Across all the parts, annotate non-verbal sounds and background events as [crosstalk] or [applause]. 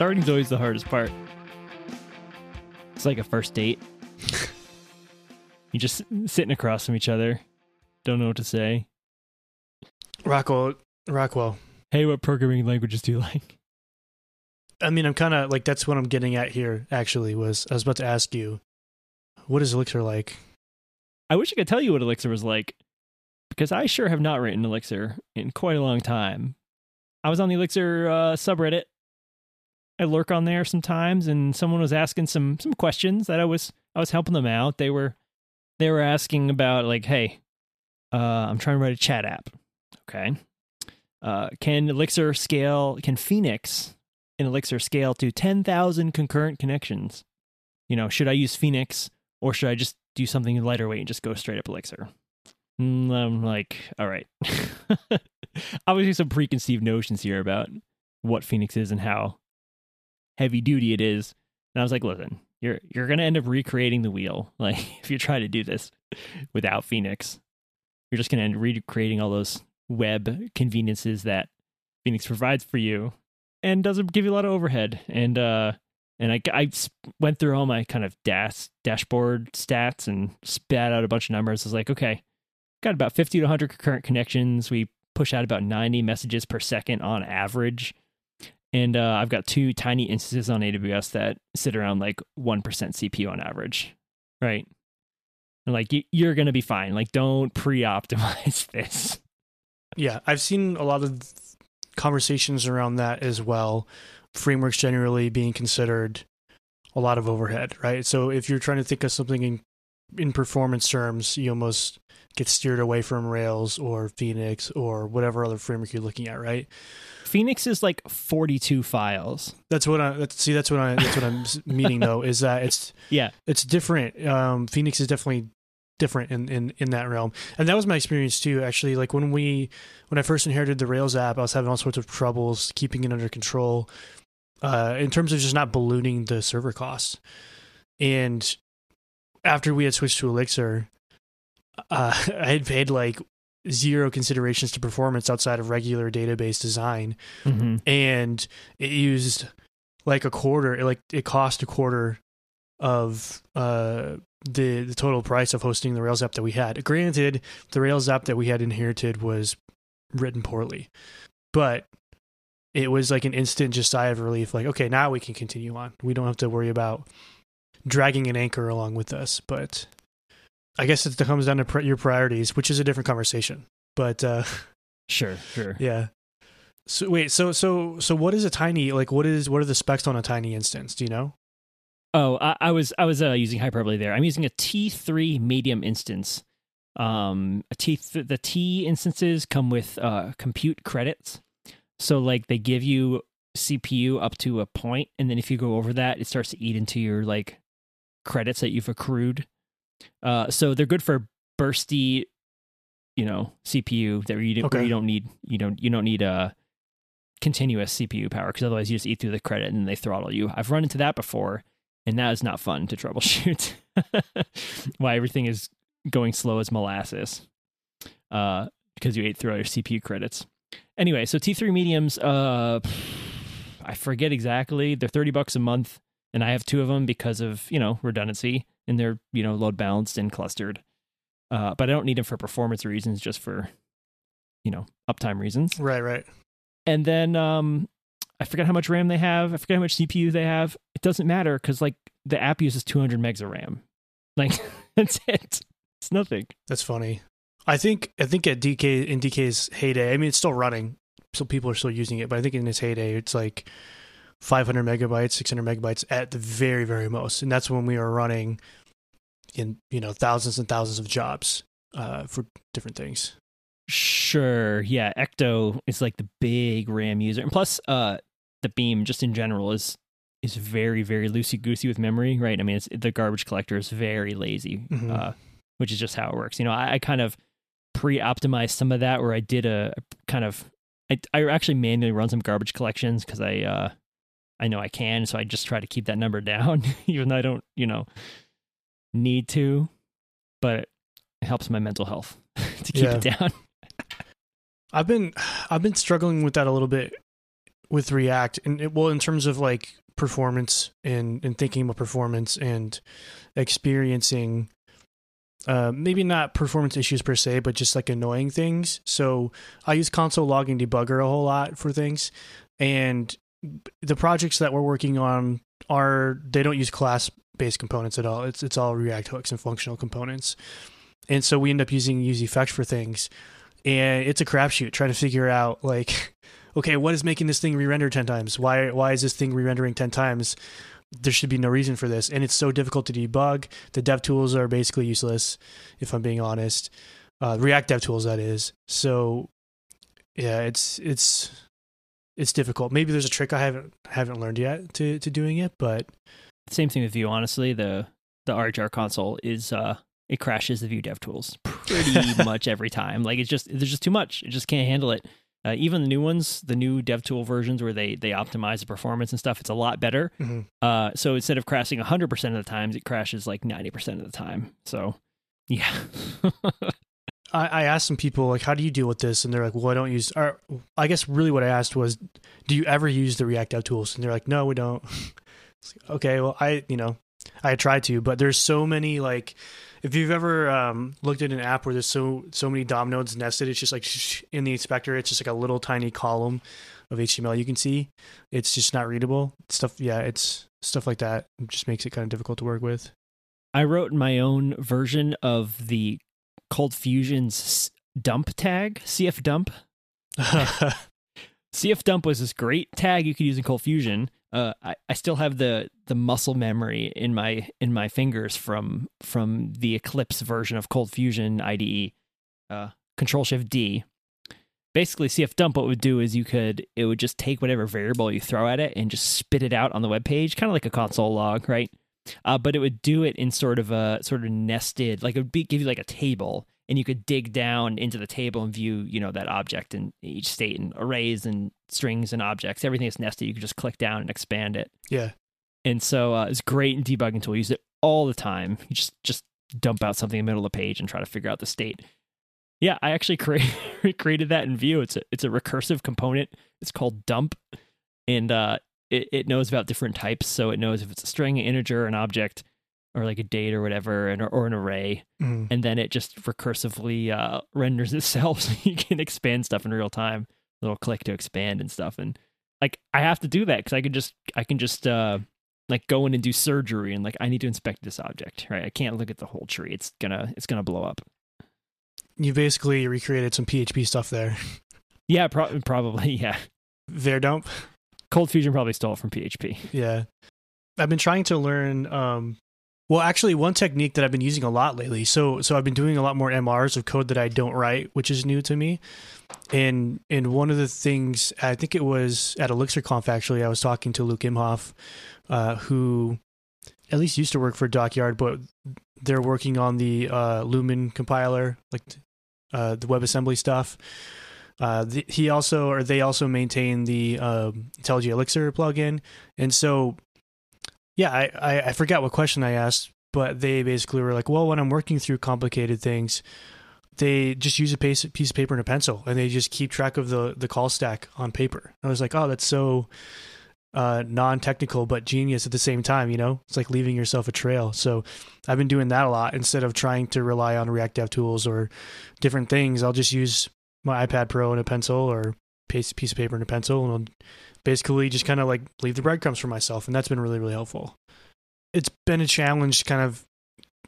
Starting's always the hardest part. It's like a first date. [laughs] You're just sitting across from each other. Don't know what to say. Rockwell, Rockwell. Hey, what programming languages do you like? I mean, I'm kind of like that's what I'm getting at here. Actually, was I was about to ask you, what is Elixir like? I wish I could tell you what Elixir was like, because I sure have not written Elixir in quite a long time. I was on the Elixir uh, subreddit. I lurk on there sometimes, and someone was asking some some questions that I was I was helping them out. They were they were asking about like, hey, uh, I'm trying to write a chat app. Okay, uh, can Elixir scale? Can Phoenix in Elixir scale to ten thousand concurrent connections? You know, should I use Phoenix or should I just do something lighter weight and just go straight up Elixir? And I'm like, all right. [laughs] Obviously, some preconceived notions here about what Phoenix is and how heavy duty it is. And I was like, listen, you're you're gonna end up recreating the wheel. [laughs] Like if you try to do this without Phoenix, you're just gonna end up recreating all those web conveniences that Phoenix provides for you, and doesn't give you a lot of overhead. And uh, and I I went through all my kind of dash dashboard stats and spat out a bunch of numbers. I was like, okay, got about 50 to 100 concurrent connections. We push out about 90 messages per second on average. And uh, I've got two tiny instances on AWS that sit around like 1% CPU on average, right? And like, you're going to be fine. Like, don't pre optimize [laughs] this. Yeah, I've seen a lot of conversations around that as well. Frameworks generally being considered a lot of overhead, right? So if you're trying to think of something in in performance terms, you almost get steered away from Rails or Phoenix or whatever other framework you're looking at, right? Phoenix is like 42 files. That's what I that's, see. That's what I that's what I'm [laughs] meaning though. Is that it's yeah, it's different. Um, Phoenix is definitely different in, in in that realm, and that was my experience too. Actually, like when we when I first inherited the Rails app, I was having all sorts of troubles keeping it under control. Uh, in terms of just not ballooning the server costs, and after we had switched to Elixir, uh, [laughs] I had paid like zero considerations to performance outside of regular database design, mm-hmm. and it used like a quarter. It, like it cost a quarter of uh, the the total price of hosting the Rails app that we had. Granted, the Rails app that we had inherited was written poorly, but it was like an instant just sigh of relief. Like, okay, now we can continue on. We don't have to worry about dragging an anchor along with us. But I guess it comes down to your priorities, which is a different conversation. But uh, sure, sure, [laughs] yeah. So wait, so so so what is a tiny like? What is what are the specs on a tiny instance? Do you know? Oh, I, I was I was uh, using hyperbole there. I'm using a T3 medium instance. Um, a T th- the T instances come with uh compute credits. So like they give you CPU up to a point, and then if you go over that, it starts to eat into your like credits that you've accrued. Uh, so they're good for bursty, you know, CPU that you, okay. you don't need you don't you don't need a uh, continuous CPU power because otherwise you just eat through the credit and they throttle you. I've run into that before, and that is not fun to troubleshoot. [laughs] Why everything is going slow as molasses, uh, because you ate through all your CPU credits. Anyway, so T3 mediums, uh, I forget exactly. They're thirty bucks a month and I have two of them because of you know redundancy and they're you know load balanced and clustered. Uh, but I don't need them for performance reasons, just for you know uptime reasons. Right, right. And then um, I forget how much RAM they have. I forget how much CPU they have. It doesn't matter because like the app uses 200 megs of RAM. [laughs] Like that's it. It's nothing. That's funny. I think I think at DK in DK's heyday, I mean it's still running, so people are still using it. But I think in its heyday, it's like 500 megabytes, 600 megabytes at the very, very most. And that's when we were running in, you know, thousands and thousands of jobs uh, for different things. Sure. Yeah. Ecto is like the big RAM user. And plus, uh, the Beam just in general is is very, very loosey goosey with memory, right? I mean, it's, the garbage collector is very lazy, mm-hmm. uh, which is just how it works. You know, I, I kind of pre optimized some of that where I did a, a kind of I, I actually manually run some garbage collections because I uh, I know I can, so I just try to keep that number [laughs] down, even though I don't, you know, need to. But it helps my mental health [laughs] to keep yeah. it down. I've been [sighs] I've been struggling with that a little bit with React, and it, well, in terms of like performance and and thinking about performance and experiencing uh, maybe not performance issues per se, but just like annoying things. So I use console logging debugger a whole lot for things, and the projects that we're working on are they don't use class based components at all. It's it's all React hooks and functional components, and so we end up using use effect for things, and it's a crapshoot trying to figure out like, [laughs] okay, what is making this thing re-render ten times? Why why is this thing re-rendering ten times? there should be no reason for this. And it's so difficult to debug. The dev tools are basically useless, if I'm being honest. Uh, React dev tools, that is. So, yeah, it's it's it's difficult. Maybe there's a trick I haven't haven't learned yet to to doing it, but Same thing with Vue. Honestly, the the RHR console is uh it crashes the Vue dev tools pretty [laughs] much every time. Like it's just there's just too much. It just can't handle it. Uh, even the new ones, the new DevTool versions where they they optimize the performance and stuff, it's a lot better. mhm. Uh, so instead of crashing 100% of the times, it crashes like 90% of the time. So, yeah. [laughs] I, I asked some people like, how do you deal with this? And they're like, well, I don't use. Or I guess really what I asked was, do you ever use the React dev tools? And they're like, no, we don't. [laughs] Like, okay, well, I you know, I tried to, but there's so many like, if you've ever um, looked at an app where there's so so many DOM nodes nested, it's just like [laughs] in the inspector, it's just like a little tiny column of HTML you can see. It's just not readable stuff. Yeah, it's stuff like that. It just makes it kind of difficult to work with. I wrote my own version of the Cold Fusion's dump tag, CF dump. [laughs] CF dump was this great tag you could use in Cold Fusion. Uh, I, I still have the the muscle memory in my in my fingers from from the Eclipse version of Cold Fusion IDE. Uh, Control Shift D. Basically, CF dump what it would do is you could it would just take whatever variable you throw at it and just spit it out on the web page, kind of like a console log, right? Uh, but it would do it in sort of a sort of nested, like it would be, give you like a table, and you could dig down into the table and view, you know, that object in each state and arrays and strings and objects. Everything is nested. You could just click down and expand it. yeah, And so uh, it's great in debugging tool. Use it all the time. You just just dump out something in the middle of the page and try to figure out the state. Yeah, I actually [laughs] create, created that in Vue. It's a it's a recursive component. It's called dump, and uh, it it knows about different types. So it knows if it's a string, an integer, an object, or like a date or whatever, and or an array. Mhm. And then it just recursively uh, renders [laughs] itself, so you can expand stuff in real time. Little click to expand and stuff, and like I have to do that because I can just I can just uh like go in and do surgery and like I need to inspect this object, right? I can't look at the whole tree. It's gonna it's gonna blow up. you basically recreated some PHP stuff there. Yeah, pro- probably. [laughs] Yeah, var_dump. Cold Fusion probably stole it from PHP. Yeah. I've been trying to learn um well actually one technique that I've been using a lot lately. So so I've been doing a lot more MRs of code that I don't write, which is new to me. And and one of the things I think it was at ElixirConf actually, I was talking to Luke Imhoff, uh, who at least used to work for Dockyard, but they're working on the uh, Lumen compiler, like uh, the WebAssembly stuff. Uh, the, he also or they also maintain the um, IntelliJ Elixir plugin, and so yeah, I, I I forgot what question I asked, but they basically were like, well, when I'm working through complicated things, they just use a piece, piece of paper and a pencil, and they just keep track of the the call stack on paper. I was like, oh, that's so uh, non-technical but genius at the same time. You know, it's like leaving yourself a trail. So I've been doing that a lot instead of trying to rely on React Dev tools or different things. I'll just use my iPad Pro and a pencil or piece piece of paper and a pencil, and I'll basically just kind of like leave the breadcrumbs for myself, and that's been really really helpful. It's been a challenge, kind of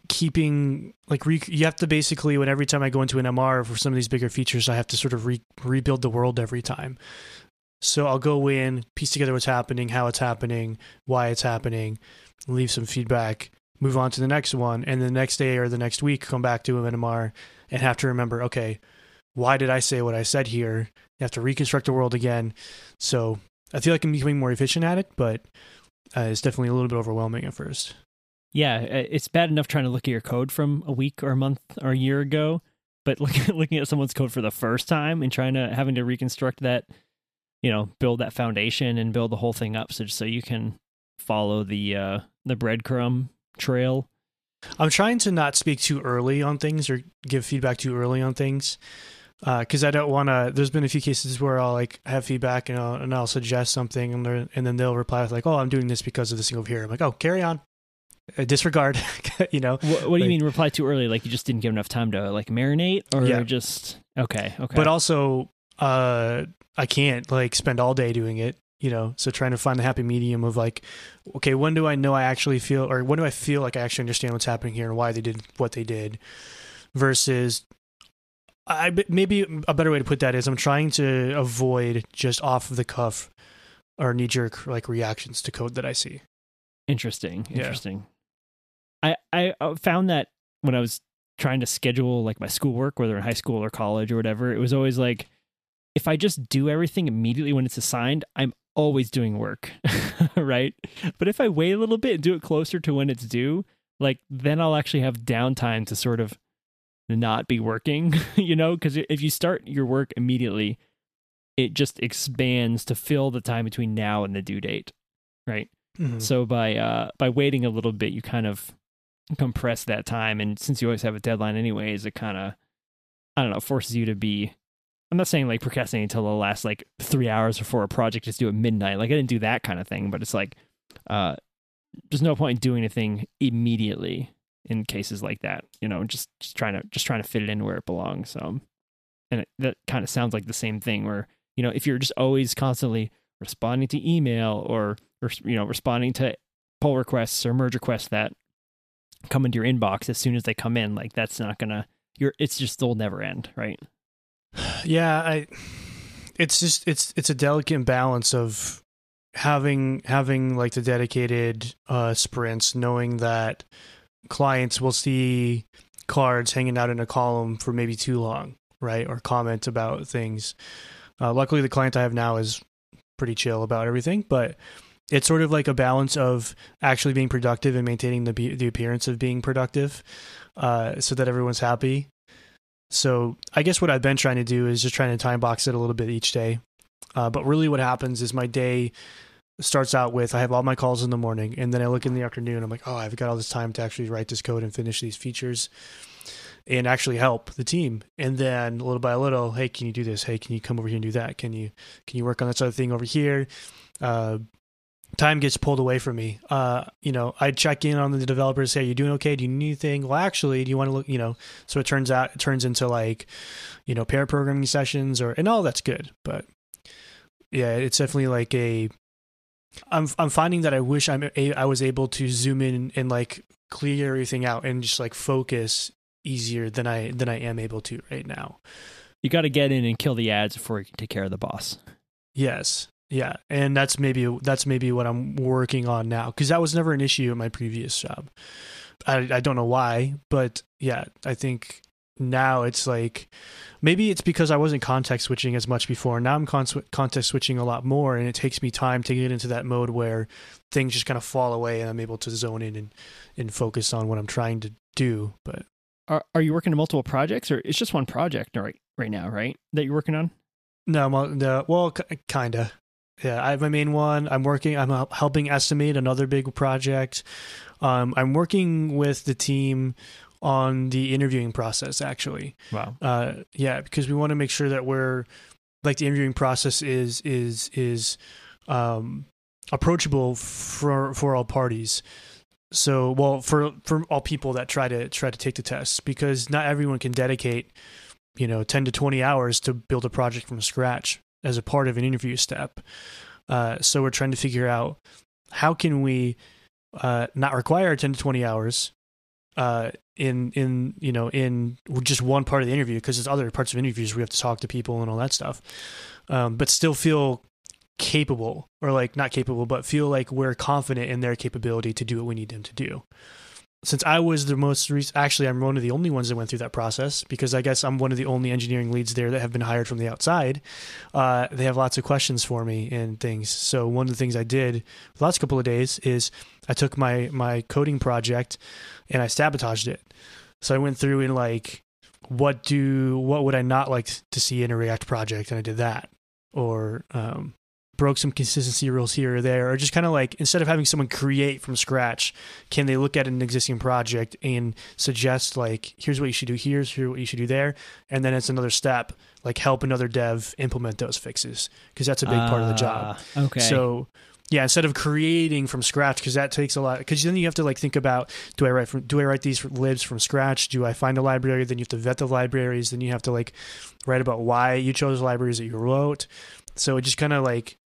keeping like re- you have to basically when every time I go into an MR for some of these bigger features, I have to sort of re- rebuild the world every time. So I'll go in, piece together what's happening, how it's happening, why it's happening, leave some feedback, move on to the next one, and the next day or the next week come back to an MR and have to remember, okay, why did I say what I said here? You have to reconstruct the world again. So I feel like I'm becoming more efficient at it, but uh, it's definitely a little bit overwhelming at first. Yeah, uh, it's bad enough trying to look at your code from a week or a month or a year ago, but [laughs] looking looking at someone's code for the first time and trying to having to reconstruct that, you know, build that foundation and build the whole thing up so so you can follow the uh the breadcrumb trail. I'm trying to not speak too early on things or give feedback too early on things. Because I don't want to. There's been a few cases where I'll like have feedback and I'll, and I'll suggest something, and, they're- and then they'll reply with like, "Oh, I'm doing this because of this thing over here." I'm like, "Oh, carry on." Uh, disregard, [laughs] you know. What, what do Like- you mean reply too early? Like you just didn't give enough time to like marinate, or Yeah. just okay, okay. But also, uh, I can't like spend all day doing it. You know, so trying to find the happy medium of like, okay, when do I know I actually feel, or when do I feel like I actually understand what's happening here and why they did what they did, versus, I maybe a better way to put that is I'm trying to avoid just off of the cuff or knee jerk like reactions to code that I see. Interesting. Yeah. Interesting. I I uh, found that when I was trying to schedule like my schoolwork, whether in high school or college or whatever, it was always like if I just do everything immediately when it's assigned, I'm always doing work, [laughs] right? But if I wait a little bit and do it closer to when it's due, like then I'll actually have downtime to sort of not be working, [laughs] you know, because if you start your work immediately, it just expands to fill the time between now and the due date, right? Mhm. So by uh by waiting a little bit, you kind of compress that time, and since you always have a deadline anyways, it kind of I don't know forces you to be. I'm not saying like procrastinating until the last like three hours before a project is due at midnight. Like I didn't do that kind of thing, but it's like uh there's no point in doing anything immediately in cases like that. You know, just just trying to just trying to fit it in where it belongs. So, and it, that kind of sounds like the same thing where you know if you're just always constantly responding to email or or you know responding to pull requests or merge requests that come into your inbox as soon as they come in like that's not gonna you're it's just still never end right [sighs] yeah i it's just it's it's a delicate balance of having having like the dedicated uh sprints knowing that clients will see cards hanging out in a column for maybe too long right or comment about things uh, luckily the client i have now is pretty chill about everything but it's sort of like a balance of actually being productive and maintaining the the appearance of being productive uh, so that everyone's happy so I guess what I've been trying to do is just trying to time box it a little bit each day. Uh, but really, what happens is my day starts out with I have all my calls in the morning, and then I look in the afternoon. I'm like, oh, I've got all this time to actually write this code and finish these features, and actually help the team. And then little by little, hey, can you do this? Hey, can you come over here and do that? Can you can you work on this other thing over here? Uh, time gets pulled away from me. Uh, you know, I check in on the developers. Hey, you doing okay? Do you need anything? Well, actually, do you want to look? You know, so it turns out it turns into like, you know, pair programming sessions or and all that's good. But yeah, it's definitely like a. I'm I'm finding that I wish I'm a, I was able to zoom in and like clear everything out and just like focus easier than I than I am able to right now. you got to get in and kill the ads before you can take care of the boss Yes. Yeah, and that's maybe that's maybe what I'm working on now because that was never an issue in my previous job. I I don't know why, but yeah, I think now it's like maybe it's because I wasn't context switching as much before. Now I'm con- context switching a lot more, and it takes me time to get into that mode where things just kind of fall away, and I'm able to zone in and and focus on what I'm trying to do. But are, are you working on multiple projects or it's just one project right right now right that you're working on No, well, no, well, k- kinda. Yeah, I have my main one. I'm working. I'm helping estimate another big project. Um, I'm working with the team on the interviewing process. Actually, wow uh, yeah, because we want to make sure that we're like the interviewing process is is is um, approachable for for all parties. So, well, for for all people that try to try to take the test because not everyone can dedicate, you know, ten to twenty hours to build a project from scratch as a part of an interview step. Uh, so we're trying to figure out how can we uh, not require ten to twenty hours uh, in in you know in just one part of the interview because there's other parts of interviews we have to talk to people and all that stuff, um, but still feel capable or like not capable, but feel like we're confident in their capability to do what we need them to do. Since I was the most rec- actually, I'm one of the only ones that went through that process because I guess I'm one of the only engineering leads there that have been hired from the outside. Uh, they have lots of questions for me and things. So one of the things I did the last couple of days is I took my my coding project and I sabotaged it. So I went through and like, what do what would I not like to see in a React project, and I did that, or um, broke some consistency rules here or there, or just kind of like instead of having someone create from scratch, can they look at an existing project and suggest like, here's what you should do here, here's what you should do there, and then it's another step, like help another dev implement those fixes because that's a big part of the job. Ah, Okay. So yeah, instead of creating from scratch, because that takes a lot. Because then you have to like think about: do I write from? Do I write these libs from scratch? Do I find a library? Then you have to vet the libraries. Then you have to like write about why you chose libraries that you wrote. So it just kind of like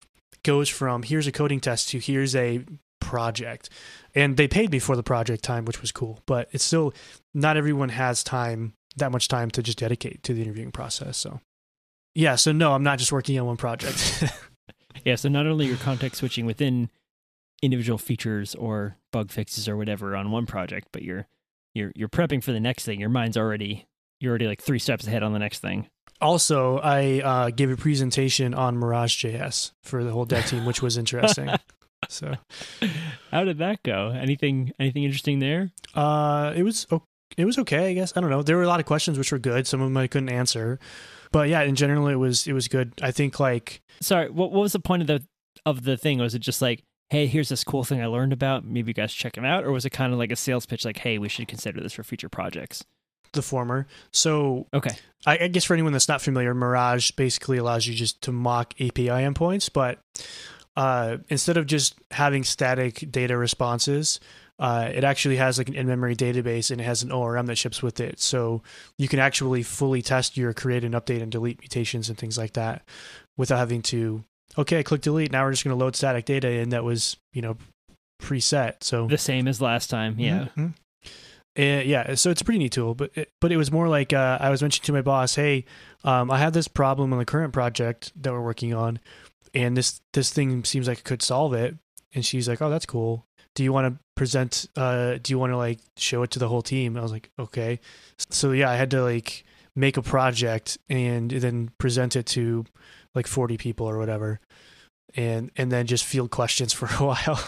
goes from here's a coding test to here's a project. And they paid me for the project time, which was cool. But it's still not everyone has time that much time to just dedicate to the interviewing process. So yeah, so no, I'm not just working on one project. [laughs] yeah, so not only you're context switching within individual features or bug fixes or whatever on one project, but you're you're you're prepping for the next thing. Your mind's already you're already like three steps ahead on the next thing. Also, I uh, gave a presentation on Mirage JS for the whole dev team, which was interesting. [laughs] so, How did that go? Anything anything interesting there? uh, it was it was okay, I guess. I don't know. There were a lot of questions which were good. Some of them I couldn't answer, but yeah, in general, it was it was good. I think like Sorry, what what was the point of the of the thing? Was it just like, hey, here's this cool thing I learned about. Maybe you guys check them out, or was it kind of like a sales pitch, like, hey, we should consider this for future projects? The former. So Okay. I, I guess for anyone that's not familiar, Mirage basically allows you just to mock API endpoints, but uh, instead of just having static data responses, uh, it actually has like an in-memory database and it has an ORM that ships with it. So you can actually fully test your create and update and delete mutations and things like that without having to okay, click delete. Now we're just going to load static data in that was you know preset. So The same as last time. Yeah. Mhm. Uh, yeah, so it's a pretty neat tool, but it, but it was more like uh, I was mentioning to my boss, "Hey, um, I have this problem on the current project that we're working on, and this this thing seems like it could solve it." And she's like, "Oh, that's cool. Do you want to present? Uh, do you want to like show it to the whole team?" I was like, "Okay." So yeah, I had to like make a project and then present it to like forty people or whatever, and and then just field questions [laughs] for a while.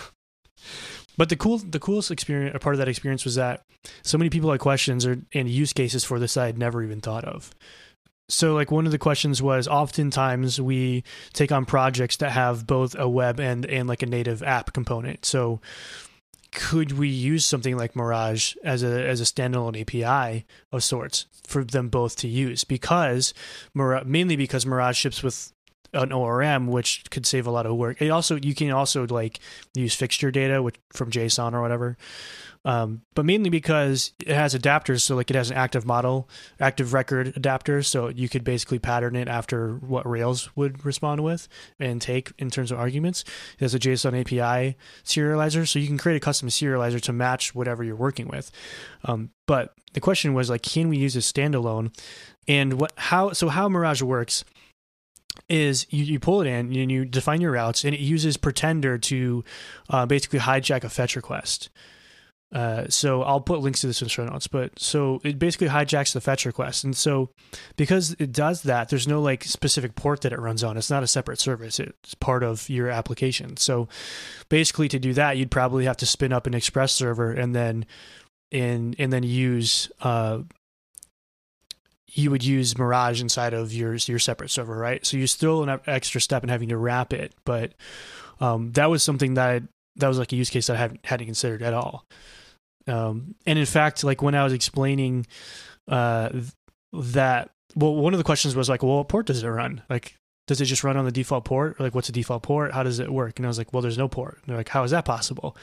But the cool, the coolest experience, or part of that experience was that so many people had questions or and use cases for this I had never even thought of. So, like one of the questions was, oftentimes we take on projects that have both a web and and like a native app component. So, could we use something like Mirage as a as a standalone API of sorts for them both to use? Because mainly because Mirage ships with an ORM, which could save a lot of work. It also you can also like use fixture data which, from JSON or whatever. Um, but mainly because it has adapters, so like it has an active model, active record adapter, so you could basically pattern it after what Rails would respond with and take in terms of arguments. It has a JSON API serializer, so you can create a custom serializer to match whatever you're working with. Um, but the question was like, can we use this standalone? And what how so how Mirage works is you, you pull it in and you define your routes and it uses pretender to uh, basically hijack a fetch request uh, so I'll put links to this in the show notes, but so it basically hijacks the fetch request. And so because it does that, there's no like specific port that it runs on. It's not a separate service. It's part of your application. So basically to do that, you'd probably have to spin up an express server and then and and then use uh you would use Mirage inside of your your separate server, right? So you still an extra step in having to wrap it, but um, that was something that I, that was like a use case that I hadn't hadn't considered at all. Um, and in fact, like when I was explaining uh, that, well, one of the questions was like, well, what port does it run? Like, does it just run on the default port? Or like, what's the default port? How does it work? And I was like, well, there's no port. And they're like, how is that possible?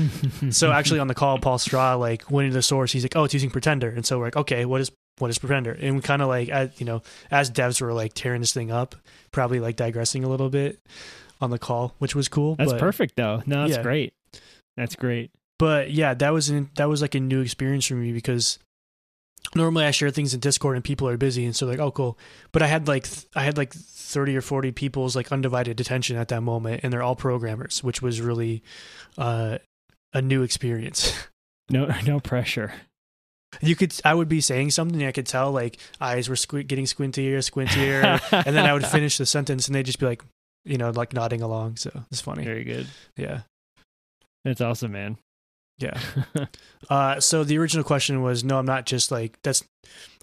[laughs] so actually, on the call, Paul Straw like went into the source. He's like, oh, it's using Pretender. And so we're like, okay, what is what is Pretender? And we kind of like, as, you know, as devs were like tearing this thing up, probably like digressing a little bit on the call, which was cool. That's but, perfect though. No, that's Yeah. great. That's great. but yeah, that was an, that was like a new experience for me because normally I share things in Discord and people are busy and so like oh cool, but I had like th- I had like thirty or forty people's like undivided attention at that moment and they're all programmers, which was really uh, a new experience. [laughs] No, [laughs] no pressure. You could I would be saying something I could tell like eyes were squ- getting squintier, squintier, [laughs] and then I would finish the sentence and they'd just be like you know like nodding along. So it's funny. Very good. Yeah. That's awesome, man. Yeah. [laughs] Uh, so the original question was, no, I'm not just like that's.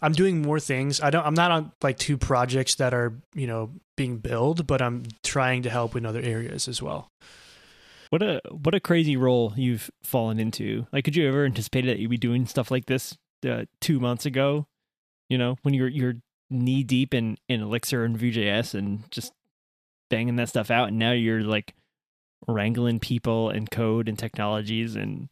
I'm doing more things. I don't. I'm not on like two projects that are you know being billed, but I'm trying to help in other areas as well. What a what a crazy role you've fallen into. Like, could you ever anticipate that you'd be doing stuff like this uh, two months ago? You know, when you're you're knee deep in in Elixir and Vue.js and just banging that stuff out, and now you're like wrangling people and code and technologies and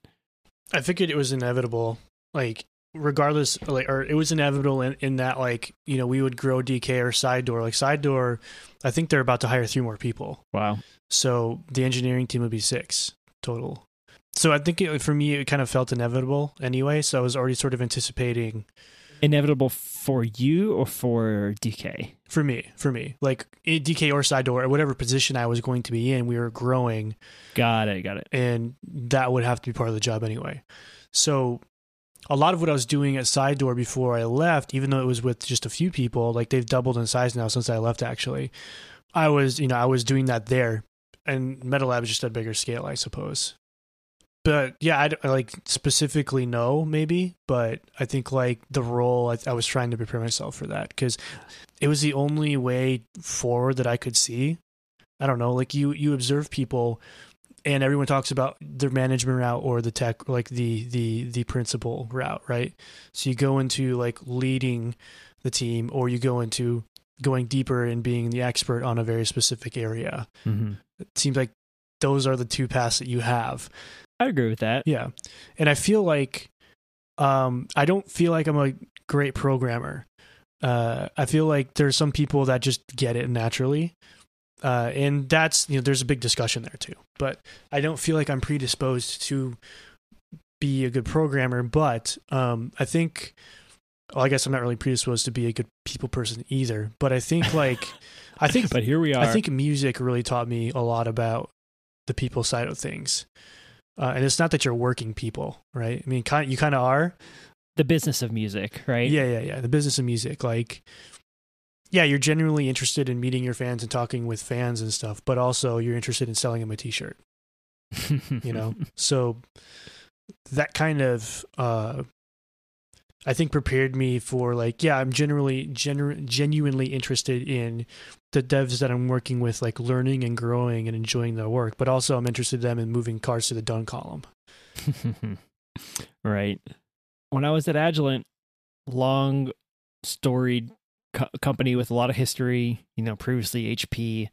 I figured it was inevitable. Like regardless like or it was inevitable in, in that like you know we would grow dk or side door like side door i think they're about to hire three more people wow so the engineering team would be six total. So i think it, for me it kind of felt inevitable anyway. So i was already sort of anticipating inevitable for you or for dk for me for me. Like eh, in dk or side door or whatever position i was going to be in we were growing. Got it got it. And that would have to be part of the job anyway. So a lot of what I was doing at Side Door before I left, even though it was with just a few people, like they've doubled in size now since I left. Actually, I was, you know, I was doing that there, and MetaLab is just a bigger scale, I suppose. But yeah, I, I like specifically no, maybe, but I think like the role I, I was trying to prepare myself for that because it was the only way forward that I could see. I don't know, like you you observe people and everyone talks about the management route or the tech like the the the principal route right so you go into like leading the team or you go into going deeper and being the expert on a very specific area mm-hmm. it seems like those are the two paths that you have i agree with that yeah and i feel like um i don't feel like i'm a great programmer uh i feel like there's some people that just get it naturally uh, and that's you know there's a big discussion there too. But I don't feel like I'm predisposed to be a good programmer. But um, I think, well, I guess I'm not really predisposed to be a good people person either. But I think like [laughs] I think, but here we are. I think music really taught me a lot about the people side of things. Uh, and it's not that you're working people, right? I mean, kind you kind of are. The business of music, right? Yeah, yeah, yeah. The business of music, like yeah, you're genuinely interested in meeting your fans and talking with fans and stuff, but also you're interested in selling them a t-shirt. [laughs] you know? So that kind of uh I think prepared me for like, yeah, I'm generally genu- genuinely interested in the devs that I'm working with, like learning and growing and enjoying their work, but also I'm interested in them in moving cars to the done column. [laughs] right. When I was at Agilent, long storied co- company with a lot of history, you know, previously HP,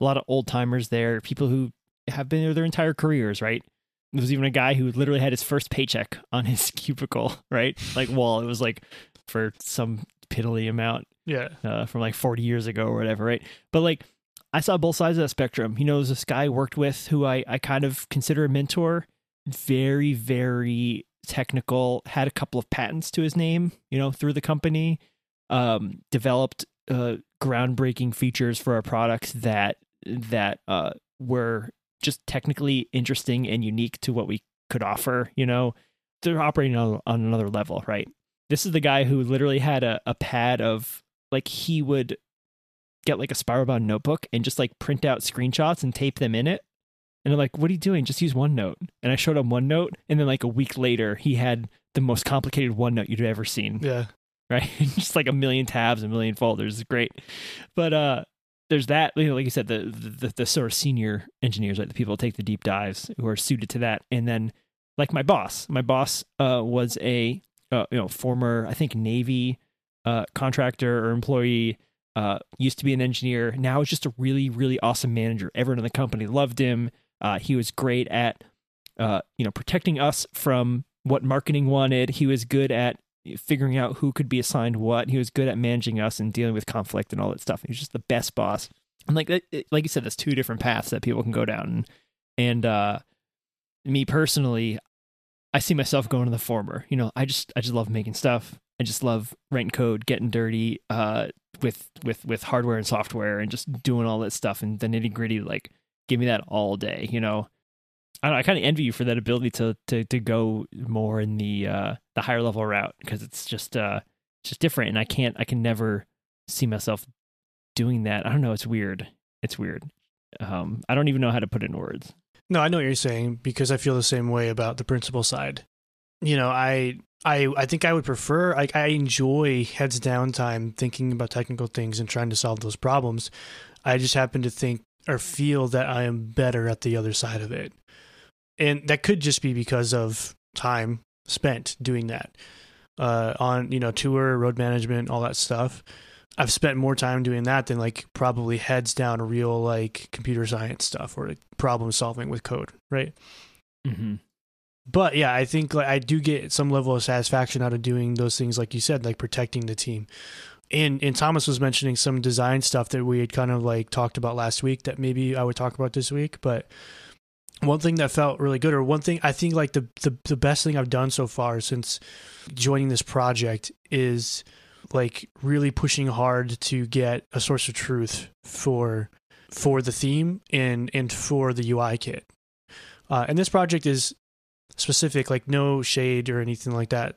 a lot of old timers there, people who have been there their entire careers, right? There was even a guy who literally had his first paycheck on his [laughs] cubicle, right? Like wall. It was like for some piddly amount. Yeah. Uh, from like 40 years ago or whatever, right? But like I saw both sides of that spectrum. You know, there's this guy I worked with who I, I kind of consider a mentor, very, very technical, had a couple of patents to his name, you know, through the company um, developed uh, groundbreaking features for our products that that uh, were just technically interesting and unique to what we could offer. You know, they're operating on, on another level, right? This is the guy who literally had a, a pad of like he would get like a spiral bound notebook and just like print out screenshots and tape them in it. And they're like, "What are you doing? Just use OneNote." And I showed him OneNote, and then like a week later, he had the most complicated OneNote you'd ever seen. Yeah right? [laughs] Just like a million tabs, a million folders. Great. But uh there's that, you know, like you said, the, the the sort of senior engineers, right? The people take the deep dives who are suited to that. And then like my boss, my boss uh was a uh, you know, former, I think Navy uh contractor or employee, uh used to be an engineer, now is just a really, really awesome manager. Everyone in the company loved him. Uh he was great at uh, you know, protecting us from what marketing wanted. He was good at figuring out who could be assigned what. He was good at managing us and dealing with conflict and all that stuff. He was just the best boss. And like like you said, there's two different paths that people can go down. And, and uh, me personally, I see myself going to the former. You know, I just I just love making stuff. I just love writing code, getting dirty uh, with with with hardware and software, and just doing all that stuff and the nitty gritty. Like, give me that all day. You know, I, I kind of envy you for that ability to to to go more in the uh, the higher level route because it's just uh just different, and I can't I can never see myself doing that. I don't know. It's weird. It's weird. Um, I don't even know how to put it in words. No, I know what you're saying because I feel the same way about the principal side. you know, I I I think I would prefer like I enjoy heads down time thinking about technical things and trying to solve those problems. I just happen to think or feel that I am better at the other side of it. And that could just be because of time spent doing that. Uh, on, you know, tour, road management, all that stuff. I've spent more time doing that than like probably heads down real like computer science stuff or like problem solving with code, right? Mm-hmm. But yeah, I think like I do get some level of satisfaction out of doing those things, like you said, like protecting the team. And and Thomas was mentioning some design stuff that we had kind of like talked about last week that maybe I would talk about this week. But one thing that felt really good, or one thing I think like the the, the best thing I've done so far since joining this project is like really pushing hard to get a source of truth for for the theme and and for the UI kit. Uh, and this project is specific, like no shade or anything like that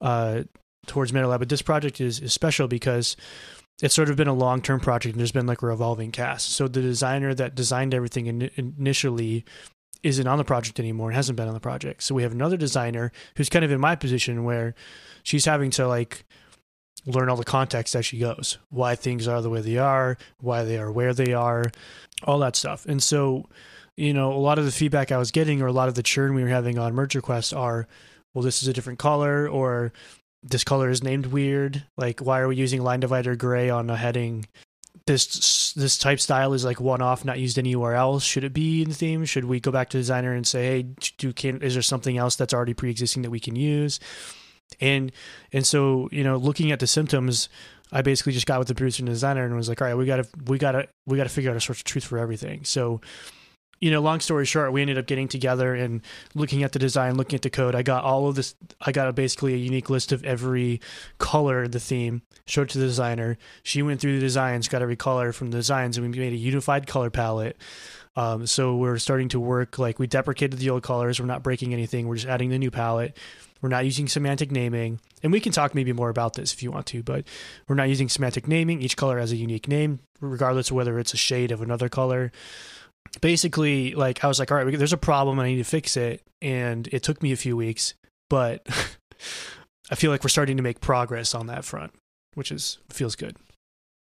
uh, towards MetaLab, but this project is, is special because it's sort of been a long term project and there's been like a revolving cast. So the designer that designed everything in, initially isn't on the project anymore and hasn't been on the project. So we have another designer who's kind of in my position where she's having to like learn all the context as she goes, why things are the way they are, why they are where they are, all that stuff. And so, you know, a lot of the feedback I was getting or a lot of the churn we were having on merge requests are, well, this is a different color or this color is named weird. Like, why are we using line divider gray on a heading? This this type style is like one off, not used anywhere else. Should it be in the theme? Should we go back to designer and say, hey, do can is there something else that's already pre existing that we can use? And and so you know, looking at the symptoms, I basically just got with the producer and designer and was like, all right, we gotta we gotta we gotta figure out a source of truth for everything. So you know, long story short, we ended up getting together and looking at the design, looking at the code. I got all of this. I got a, basically a unique list of every color, the theme, showed it to the designer. She went through the designs, got every color from the designs, and we made a unified color palette. Um, so we're starting to work like we deprecated the old colors. We're not breaking anything. We're just adding the new palette. We're not using semantic naming. And we can talk maybe more about this if you want to, but we're not using semantic naming. Each color has a unique name, regardless of whether it's a shade of another color basically like I was like, all right, there's a problem. And I need to fix it, and it took me a few weeks, but [laughs] I feel like we're starting to make progress on that front, which is feels good.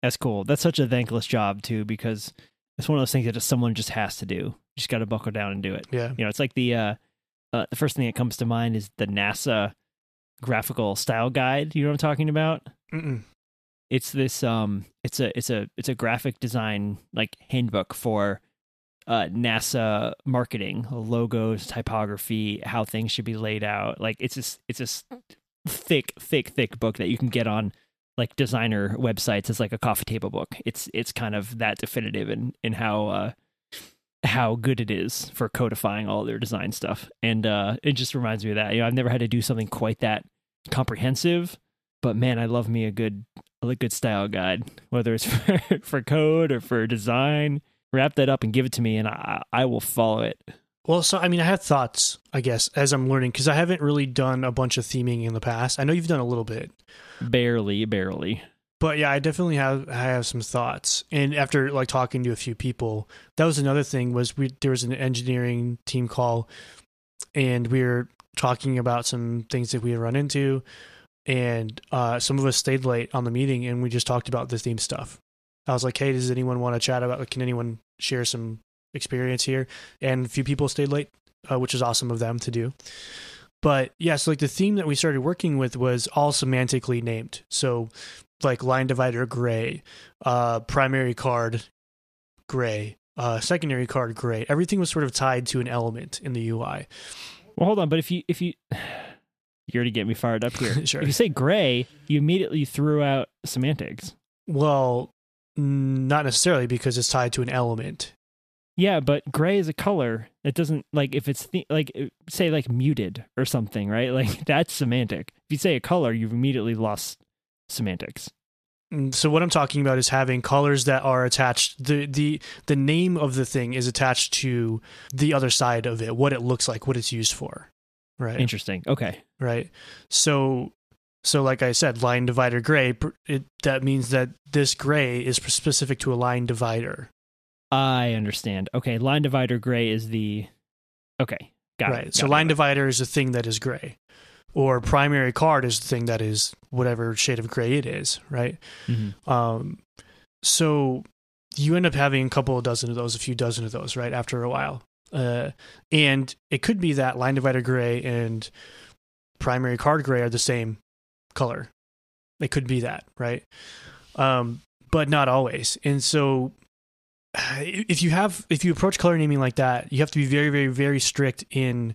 That's cool. That's such a thankless job too, because it's one of those things that just someone just has to do. You just got to buckle down and do it. Yeah, you know, it's like the uh, uh, the first thing that comes to mind is the NASA graphical style guide. You know what I'm talking about? Mm-mm. It's this um, it's a it's a it's a graphic design like handbook for uh, NASA marketing, logos, typography, how things should be laid out. Like it's a, it's a thick, thick, thick book that you can get on like designer websites as like a coffee table book. It's it's kind of that definitive in in how uh, how good it is for codifying all their design stuff. And uh, it just reminds me of that. You know, I've never had to do something quite that comprehensive, but man, I love me a good a good style guide, whether it's [laughs] for, for code or for design wrap that up and give it to me, and I I will follow it. Well, so I mean, I have thoughts, I guess, as I'm learning because I haven't really done a bunch of theming in the past. I know you've done a little bit, barely, barely. But yeah, I definitely have I have some thoughts. And after like talking to a few people, that was another thing was we there was an engineering team call, and we were talking about some things that we had run into, and uh, some of us stayed late on the meeting, and we just talked about the theme stuff. I was like, hey, does anyone want to chat about? Can anyone share some experience here? And a few people stayed late, uh, which is awesome of them to do. But yeah, so like the theme that we started working with was all semantically named. So like line divider gray, uh, primary card gray, uh, secondary card gray. Everything was sort of tied to an element in the UI. Well, hold on, but if you if you [sighs] you're already get me fired up here. [laughs] sure. If you say gray, you immediately threw out semantics. Well, not necessarily because it's tied to an element. Yeah, but gray is a color. It doesn't like if it's th- like uh, say like muted or something, right? [laughs] Like that's semantic. If you say a color, you've immediately lost semantics. Mm, so what I'm talking about is having colors that are attached the the the name of the thing is attached to the other side of it, what it looks like, what it's used for. Right. Interesting. Okay. Right. So so, like I said, line divider gray, it, that means that this gray is specific to a line divider. I understand. Okay, line divider gray is the. Okay, Got right. it. so it, line divider is a thing that is gray, or primary card is the thing that is whatever shade of gray it is, right? Mhm. Um, so you end up having a couple of dozen of those, a few dozen of those, right? After a while, uh, and it could be that line divider gray and primary card gray are the same color. It could be that, right? Um, but not always. And so, [sighs] if you have, if you approach color naming like that, you have to be very, very, very strict in,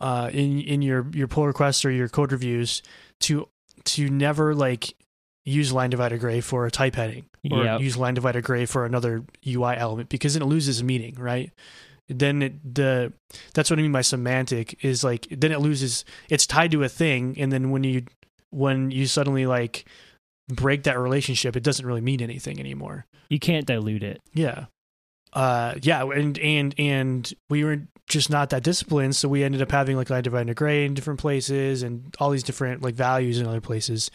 uh, in in your your pull requests or your code reviews to to never like use line divider gray for a type heading or Yep. use line divider gray for another UI element because then it loses meaning, right? Then it, the that's what I mean by semantic is like then it loses it's tied to a thing and then when you when you suddenly like break that relationship it doesn't really mean anything anymore. You can't dilute it. Yeah. Uh yeah, and and and we were just not that disciplined, so we ended up having like line divider gray in different places and all these different like values in other places.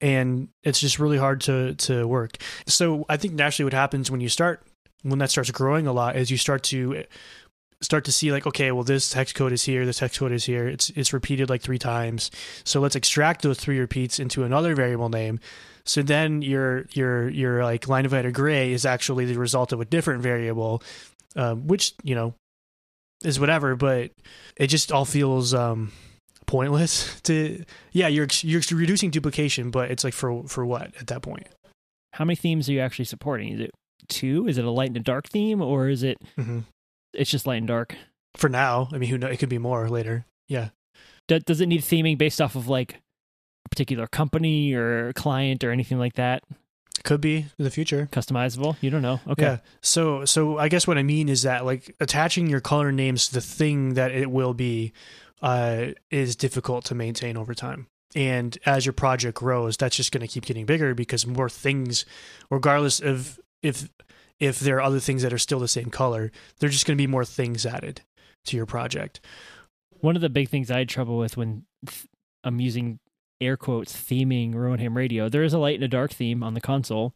And it's just really hard to to work. So I think naturally what happens when you start when that starts growing a lot is you start to start to see like okay well this hex code is here this hex code is here it's it's repeated like three times so let's extract those three repeats into another variable name so then your your your like line divider gray is actually the result of a different variable, um, which you know is whatever, but it just all feels um, pointless. [laughs] To yeah, you're you're reducing duplication, but it's like for for what at that point? How many themes are you actually supporting? Is it two? Is it a light and a dark theme, or is it hmm it's just light and dark? For now, I mean, who know? It could be more later. Yeah. Do, does it need theming based off of like a particular company or client or anything like that? Could be in the future. Customizable? You don't know. Okay. Yeah. So so I guess what I mean is that like attaching your color names to the thing that it will be uh, is difficult to maintain over time. And as your project grows, that's just going to keep getting bigger because more things, regardless of if if there are other things that are still the same color, there's just going to be more things added to your project. One of the big things I had trouble with when th- I'm using air quotes theming Rowan Radio, there is a light and a dark theme on the console,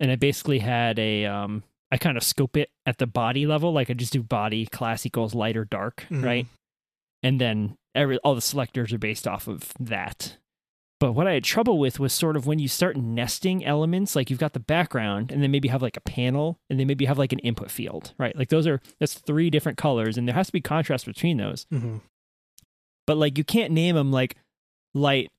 and I basically had a um I kind of scope it at the body level, like I just do body class equals light or dark, Mhm. right? And then every all the selectors are based off of that. But what I had trouble with was sort of when you start nesting elements, like you've got the background, and then maybe have like a panel, and then maybe have like an input field, right? Like those are that's three different colors, and there has to be contrast between those hmm but like you can't name them like light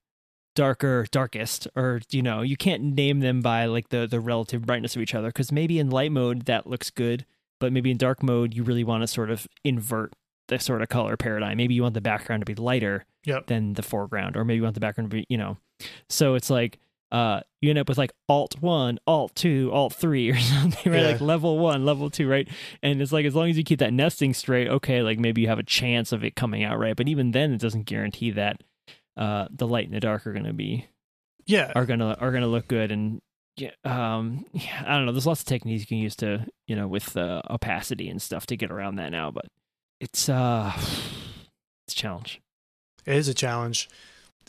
darker darkest or you know you can't name them by like the the relative brightness of each other because maybe in light mode that looks good but maybe in dark mode you really want to sort of invert the sort of color paradigm maybe you want the background to be lighter Yep. than the foreground or maybe you want the background to be you know so it's like uh you end up with like alt 1 alt 2 alt 3 [laughs] or something right Yeah. like level 1 level 2 right and it's like as long as you keep that nesting straight okay like maybe you have a chance of it coming out right but even then it doesn't guarantee that uh the light and the dark are going to be Yeah. are going to are going to look good and yeah, um, yeah, I don't know. There's lots of techniques you can use to, you know, with uh, opacity and stuff to get around that now, but it's uh, [sighs] it's a challenge. It is a challenge.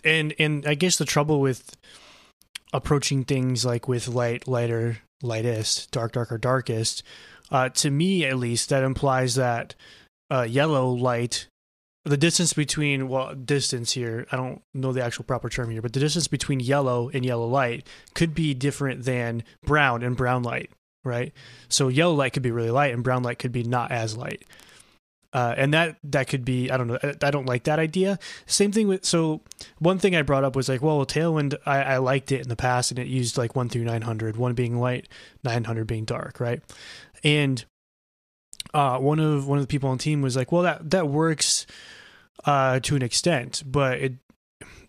And and I guess the trouble with approaching things like with light, lighter, lightest, dark, darker, darkest, uh, to me at least, that implies that uh, yellow light, the distance between well, distance here, I don't know the actual proper term here, but the distance between yellow and yellow light could be different than brown and brown light, right? So yellow light could be really light, and brown light could be not as light. Uh, and that that could be I don't know I, I don't like that idea. Same thing with so one thing I brought up was like well Tailwind I, I liked it in the past and it used like one through 900 one being light 900 being dark right and uh, one of one of the people on the team was like well that that works uh, to an extent but it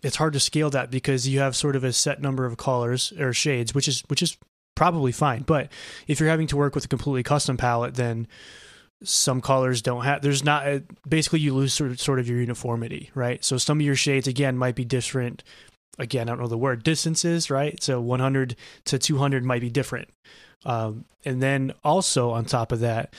it's hard to scale that because you have sort of a set number of colors or shades which is which is probably fine but if you're having to work with a completely custom palette then some colors don't have there's not basically you lose sort of, sort of your uniformity right? So some of your shades again might be different. Again i don't know the word distances right? So 100 to 200 might be different. Um, and then also on top of that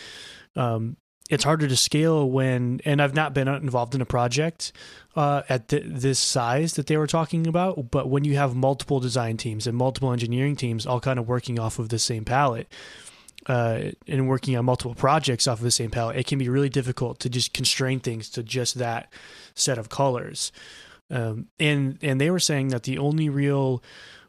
um, it's harder to scale when and i've not been involved in a project uh, at th- this size that they were talking about but when you have multiple design teams and multiple engineering teams all kind of working off of the same palette uh, and working on multiple projects off of the same palette, it can be really difficult to just constrain things to just that set of colors. Um, and and they were saying that the only real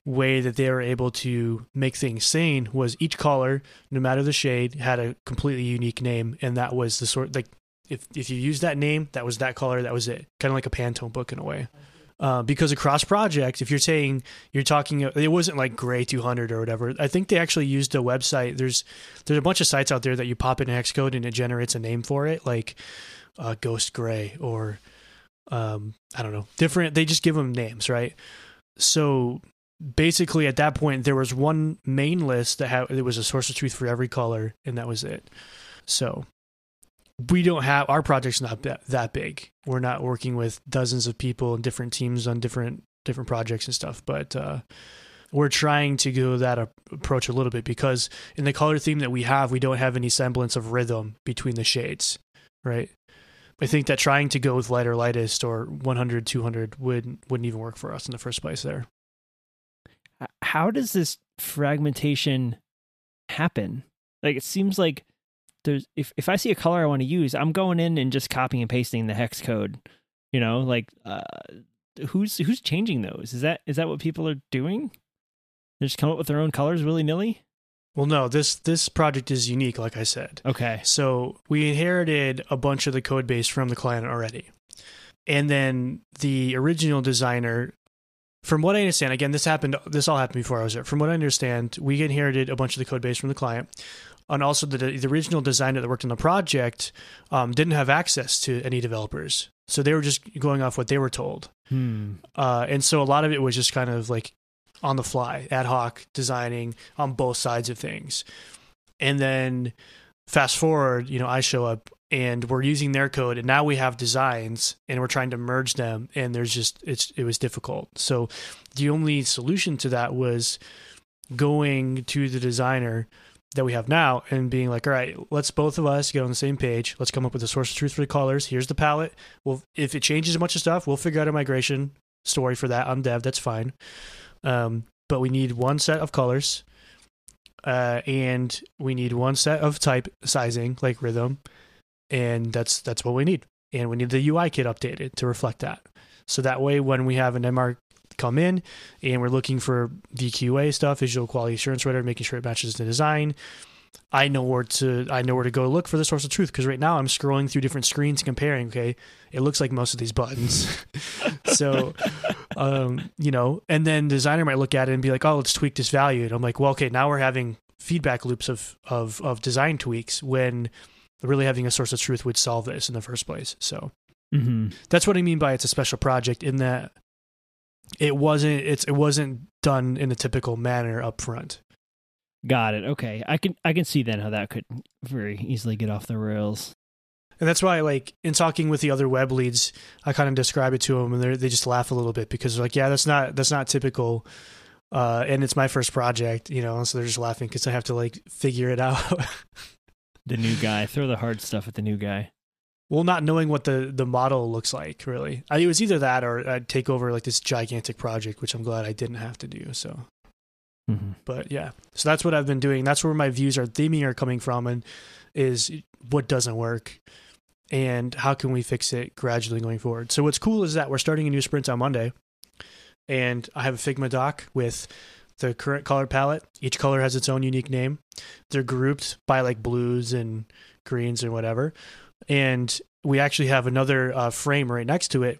way that they were able to make things sane was each color, no matter the shade, had a completely unique name, and that was the sort like if if you use that name, that was that color, that was it, kind of like a Pantone book in a way. Uh, because across projects, if you're saying you're talking, it wasn't like Gray 200 or whatever. I think they actually used a website. There's there's a bunch of sites out there that you pop in hex code and it generates a name for it, like uh, Ghost Gray or um, I don't know, different. They just give them names, right? So basically, at that point, there was one main list that had it was a source of truth for every color, and that was it. So we don't have our project's not that, that big. We're not working with dozens of people and different teams on different different projects and stuff, but uh, we're trying to go that approach a little bit because in the color theme that we have, we don't have any semblance of rhythm between the shades, right? I think that trying to go with lighter lightest or 100 200 would wouldn't even work for us in the first place there. How does this fragmentation happen? Like it seems like there's if if I see a color I want to use, I'm going in and just copying and pasting the hex code. You know, like uh, who's who's changing those? Is that is that what people are doing? They just come up with their own colors willy nilly. Well, no this this project is unique, like I said. Okay. So we inherited a bunch of the code base from the client already, and then the original designer. From what I understand, again, this happened. This all happened before I was there. From what I understand, we inherited a bunch of the code base from the client and also the, the original designer that worked on the project um, didn't have access to any developers, so they were just going off what they were told. Hmm. Uh, and so a lot of it was just kind of like on the fly, ad hoc designing on both sides of things. And then fast forward, you know, I show up and we're using their code and now we have designs and we're trying to merge them and there's just it's it was difficult. So the only solution to that was going to the designer that we have now and being like, all right, let's both of us get on the same page. Let's come up with a source of truth for the colors. Here's the palette. Well, if it changes a bunch of stuff, we'll figure out a migration story for that on dev. That's fine. Um, but we need one set of colors, uh, and we need one set of type sizing, like rhythm, and that's that's what we need. And we need the UI kit updated to reflect that. So that way, when we have an MR come in and we're looking for VQA stuff, visual quality assurance writer, making sure it matches the design. I know where to I know where to go look for the source of truth because right now I'm scrolling through different screens comparing. Okay, it looks like most of these buttons. [laughs] so, um, you know, and then the designer might look at it and be like, "Oh, let's tweak this value." And I'm like, "Well, okay, now we're having feedback loops of of of design tweaks when really having a source of truth would solve this in the first place." So, mm-hmm. that's what I mean by it's a special project in that it wasn't it's it wasn't done in a typical manner up front. Got it. Okay, I can I can see then how that could very easily get off the rails. And that's why, like, in talking with the other web leads, I kind of describe it to them, and they they just laugh a little bit because they're like, "Yeah, that's not that's not typical." Uh, and it's my first project, you know, so they're just laughing because I have to like figure it out. [laughs] the new guy, throw the hard stuff at the new guy well, not knowing what the the model looks like, really. I, it was either that or I'd take over like this gigantic project, which I'm glad I didn't have to do. So, mm-hmm. but yeah, so that's what I've been doing. That's where my views are theming are coming from, and is what doesn't work, and how can we fix it gradually going forward. So what's cool is that we're starting a new sprint on Monday, and I have a Figma doc with the current color palette. Each color has its own unique name. They're grouped by like blues and greens and whatever and we actually have another uh, frame right next to it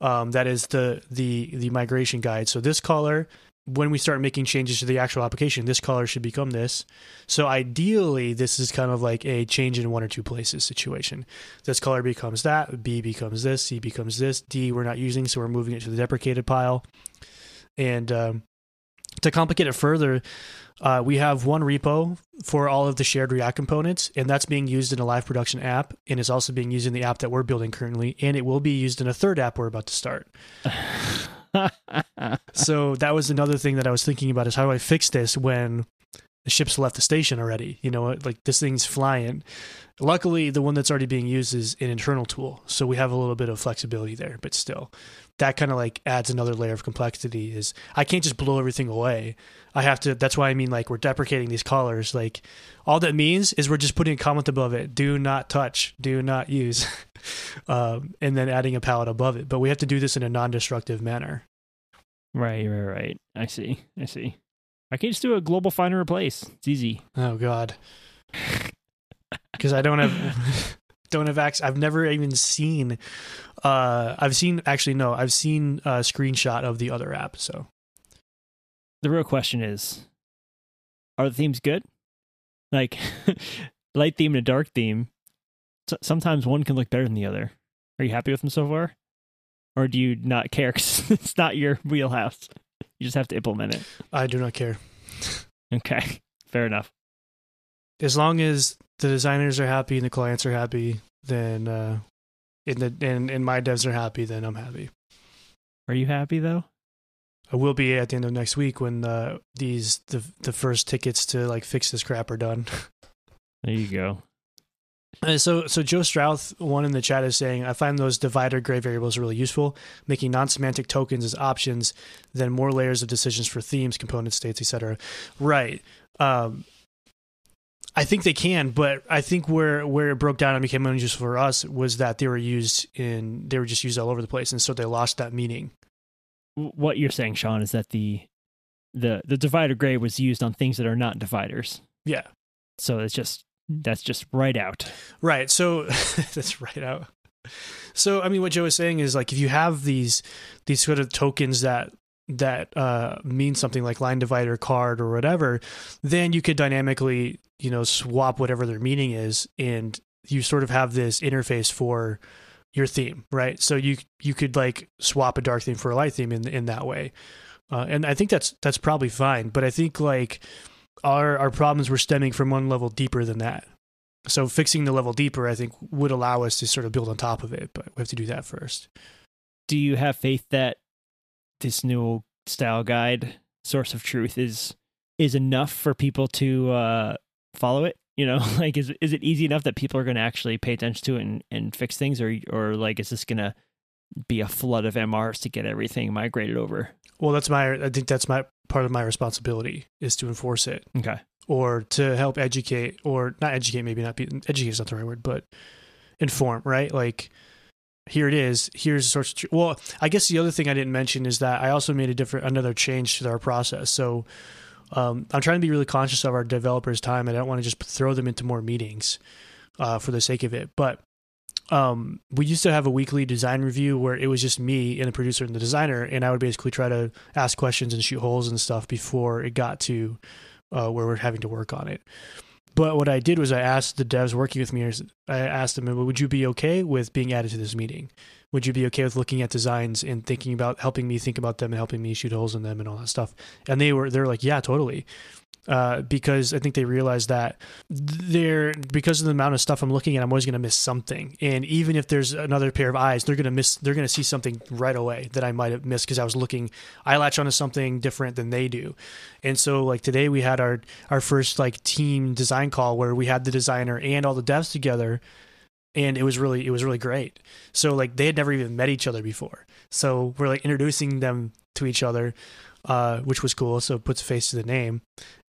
um, that is the the the migration guide. So this color, when we start making changes to the actual application, this color should become this. So ideally, this is kind of like a change in one or two places situation. This color becomes that, B becomes this, C becomes this, D we're not using, so we're moving it to the deprecated pile. And um, to complicate it further, uh, we have one repo for all of the shared React components, and that's being used in a live production app, and is also being used in the app that we're building currently, and it will be used in a third app we're about to start. [laughs] so that was another thing that I was thinking about: is how do I fix this when the ship's left the station already? You know, like this thing's flying. Luckily, the one that's already being used is an internal tool, so we have a little bit of flexibility there, but still. That kind of like adds another layer of complexity is i can't just blow everything away i have to that's why i mean like we're deprecating these colors like all that means is we're just putting a comment above it do not touch do not use [laughs] um, and then adding a palette above it but we have to do this in a non-destructive manner Right, right, right. I see. I see. I can just do a global find and replace. It's easy. oh god because i don't have [laughs] [laughs] don't have access i've never even seen uh i've seen actually no i've seen a screenshot of the other app so The real question is are the themes good? Like [laughs] light theme and a dark theme. Sometimes one can look better than the other. Are you happy with them so far? Or do you not care [laughs] because it's not your wheelhouse? You just have to implement it. i do not care Okay, [laughs] fair enough. As long as the designers are happy and the clients are happy, then uh, and the and, and my devs are happy, then I'm happy. Are you happy though? I will be at the end of next week when uh, these the the first tickets to like fix this crap are done. [laughs] There you go. Uh, so so Joe Strouth, one in the chat, is saying I find those divider gray variables really useful, making non-semantic tokens as options, then more layers of decisions for themes, component states, etc. Right. Um, I think they can, but I think where where it broke down and became unuseful for us was that they were used in they were just used all over the place, and so they lost that meaning. What you're saying, Sean, is that the the the divider gray was used on things that are not dividers. Yeah. So it's just that's just right out. Right. So [laughs] that's right out. So I mean, what Joe is saying is like if you have these these sort of tokens that that uh, mean something like line divider card or whatever, then you could dynamically you know swap whatever their meaning is, and you sort of have this interface for your theme, right? So you you could like swap a dark theme for a light theme in in that way, uh, and I think that's that's probably fine. But I think like our our problems were stemming from one level deeper than that. So fixing the level deeper, I think, would allow us to sort of build on top of it, but we have to do that first. Do you have faith that this new style guide source of truth is is enough for people to uh follow it? You know, [laughs] like is is it easy enough that people are going to actually pay attention to it and, and fix things, or or like is this going to be a flood of MRs to get everything migrated over? Well, that's my. I think that's my part of my responsibility is to enforce it Okay. or to help educate, or not educate. Maybe not be educate is not the right word, but inform. Right? Like here it is. Here's the source. Of tr- well, I guess the other thing I didn't mention is that I also made a different another change to our process. So um, I'm trying to be really conscious of our developers' time. I don't want to just throw them into more meetings uh, for the sake of it. But um, we used to have a weekly design review where it was just me and the producer and the designer, and I would basically try to ask questions and shoot holes and stuff before it got to uh, where we're having to work on it. But what I did was I asked the devs working with me, I asked them, would you be okay with being added to this meeting? Would you be okay with looking at designs and thinking about helping me think about them and helping me shoot holes in them and all that stuff? And they were they're like, yeah, totally. Uh, because I think they realized that they're because of the amount of stuff I'm looking at, I'm always going to miss something. And even if there's another pair of eyes, they're going to miss. They're going to see something right away that I might have missed because I was looking. I latch onto something different than they do. And so, like today, we had our our first like team design call where we had the designer and all the devs together, and it was really it was really great. So like they had never even met each other before. So we're like introducing them to each other, uh, which was cool. So it puts a face to the name.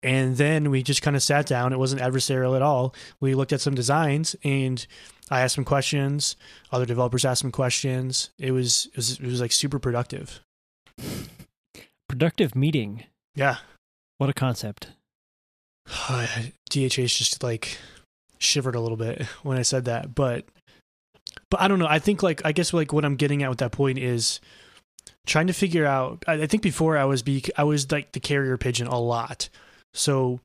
And then we just kind of sat down. It wasn't adversarial at all. We looked at some designs and I asked some questions. Other developers asked some questions. It was it was, it was like super productive. Productive meeting. Yeah. What a concept. [sighs] DHH just like shivered a little bit [laughs] when I said that, but but I don't know. I think like I guess like what I'm getting at with that point is trying to figure out. I, I think before I was be I was like the carrier pigeon a lot. So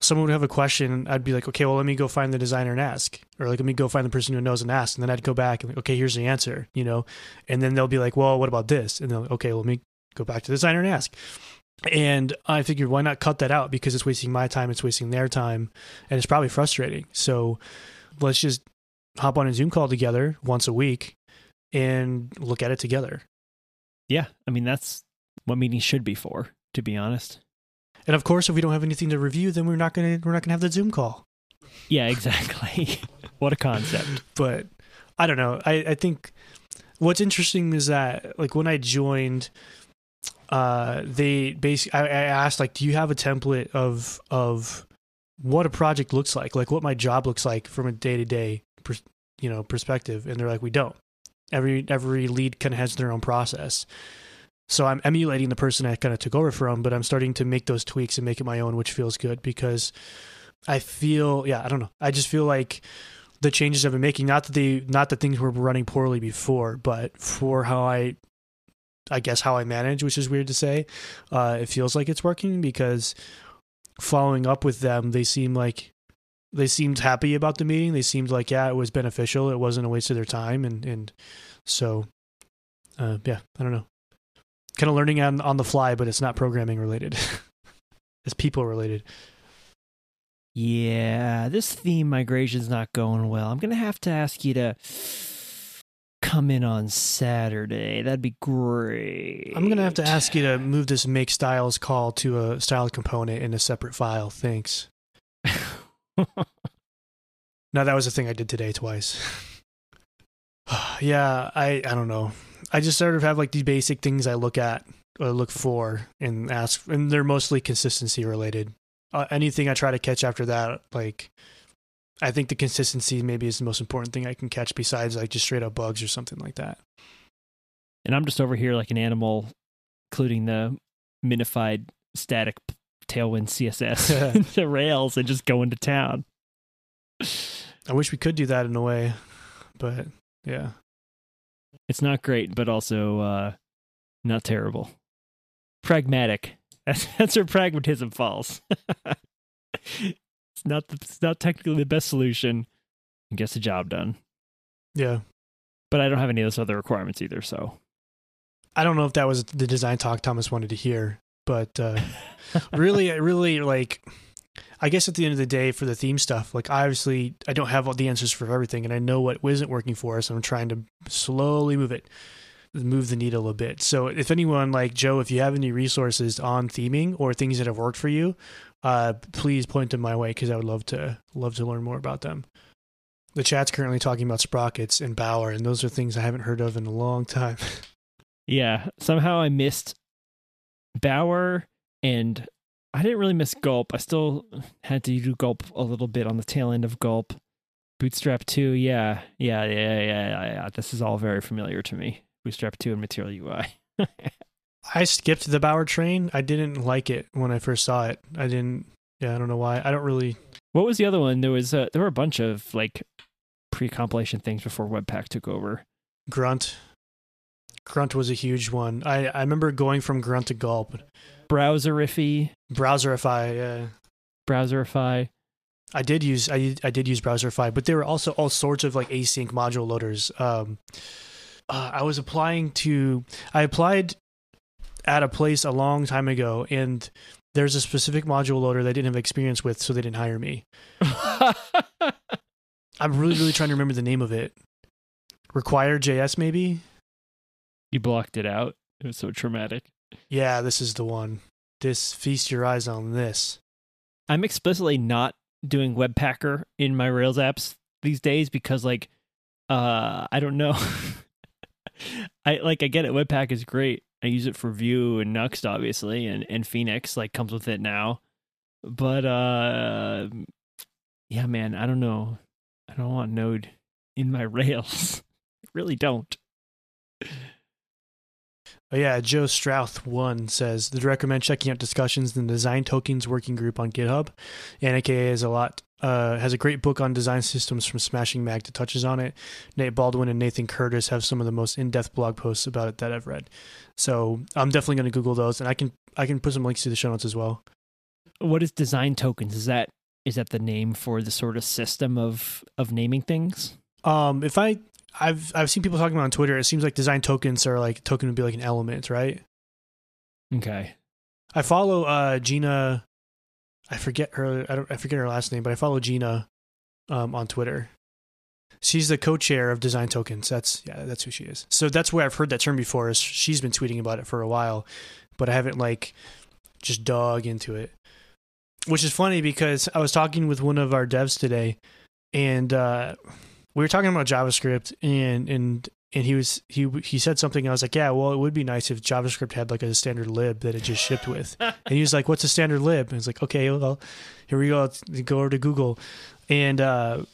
someone would have a question, I'd be like, okay, well let me go find the designer and ask, or like let me go find the person who knows and ask, and then I'd go back and like, okay, here's the answer, you know, and then they'll be like, well, what about this? And they'll okay, let me go back to the designer and ask. And I figured, why not cut that out? Because it's wasting my time, it's wasting their time, and it's probably frustrating. So let's just hop on a Zoom call together once a week and look at it together. Yeah, I mean that's what meetings should be for, to be honest. And of course, if we don't have anything to review, then we're not gonna we're not gonna have the Zoom call. Yeah, exactly. [laughs] what a concept. But I don't know. I, I think what's interesting is that like when I joined, uh, they basically I, I asked like, do you have a template of of what a project looks like, like what my job looks like from a day to day, you know, perspective, and they're like, we don't. Every every lead kind of has their own process. So I'm emulating the person I kind of took over from, but I'm starting to make those tweaks and make it my own, which feels good because I feel, yeah, I don't know. I just feel like the changes I've been making, not that they, not that things were running poorly before, but for how I, I guess how I manage, which is weird to say, uh, it feels like it's working because following up with them, they seem like they seemed happy about the meeting. They seemed like, yeah, it was beneficial. It wasn't a waste of their time. And, and so, uh, yeah, I don't know kind of learning on on the fly, but it's not programming related. [laughs] it's people related. Yeah, this theme migration's not going well. I'm gonna have to ask you to come in on Saturday. That'd be great. I'm gonna have to ask you to move this make styles call to a style component in a separate file. Thanks. [laughs] now that was a thing I did today twice. [sighs] yeah, I I don't know. I just sort of have like the basic things I look at or look for and ask, and they're mostly consistency related. Uh, anything I try to catch after that, like I think the consistency maybe is the most important thing I can catch besides like just straight up bugs or something like that. And I'm just over here like an animal, including the minified static tailwind CSS [laughs] [laughs] to Rails and just going to town. I wish we could do that in a way, but yeah. It's not great, but also uh, not terrible. Pragmatic. [laughs] That's, that's where pragmatism falls. [laughs] it's not the, it's not technically the best solution. It gets the job done. Yeah. But I don't have any of those other requirements either, so I don't know if that was the design talk Thomas wanted to hear, but uh, [laughs] really, really like I guess at the end of the day, for the theme stuff, like obviously I don't have all the answers for everything, and I know what isn't working for us. I'm trying to slowly move it, move the needle a bit. So if anyone like Joe, if you have any resources on theming or things that have worked for you, uh, please point them my way because I would love to love to learn more about them. The chat's currently talking about sprockets and Bower, and those are things I haven't heard of in a long time. [laughs] yeah, somehow I missed Bower and I didn't really miss Gulp. I still had to do Gulp a little bit on the tail end of Gulp. Bootstrap 2, yeah. Yeah, yeah, yeah, yeah. yeah. This is all very familiar to me. Bootstrap 2 and Material UI. [laughs] I skipped the Bower train. I didn't like it when I first saw it. I didn't yeah, I don't know why. I don't really What was the other one? There was uh, there were a bunch of like pre-compilation things before Webpack took over. Grunt. Grunt was a huge one. I I remember going from Grunt to Gulp Browserify. Browserify, yeah. Browserify. I did use I I did use Browserify, but there were also all sorts of like async module loaders. Um, uh, I was applying to I applied at a place a long time ago, and there's a specific module loader that I didn't have experience with, so they didn't hire me. [laughs] I'm really really trying to remember the name of it. Require JS maybe. You blocked it out. It was so traumatic. Yeah, this is the one. This feast your eyes on this. I'm explicitly not doing Webpacker in my Rails apps these days because like uh I don't know. [laughs] I like I get it, Webpack is great. I use it for Vue and Nuxt obviously and, and Phoenix like comes with it now. But uh yeah man, I don't know. I don't want Node in my [laughs] Rails. I really don't. Oh yeah, Joe Strouth one says they'd recommend checking out discussions in the Design Tokens working group on GitHub. And AKA is a lot uh, has a great book on design systems from Smashing Mag that touches on it. Nate Baldwin and Nathan Curtis have some of the most in-depth blog posts about it that I've read. So I'm definitely going to Google those, and I can I can put some links to the show notes as well. What is design tokens? Is that is that the name for the sort of system of of naming things? Um, if I I've I've seen people talking about on Twitter. It seems like design tokens are like token would be like an element, right? Okay. I follow uh Jina. I forget her. I don't. I forget her last name, but I follow Jina um, on Twitter. She's the co-chair of Design Tokens. That's yeah, that's who she is. So that's where I've heard that term before. Is she's been tweeting about it for a while, but I haven't like just dug into it. Which is funny because I was talking with one of our devs today, and uh, we were talking about JavaScript and and and he was he he said something. I was like, yeah, well, it would be nice if JavaScript had like a standard lib that it just shipped with. [laughs] and he was like, what's a standard lib? And I was like, okay, well, here we go. Let's go over to Google, and uh,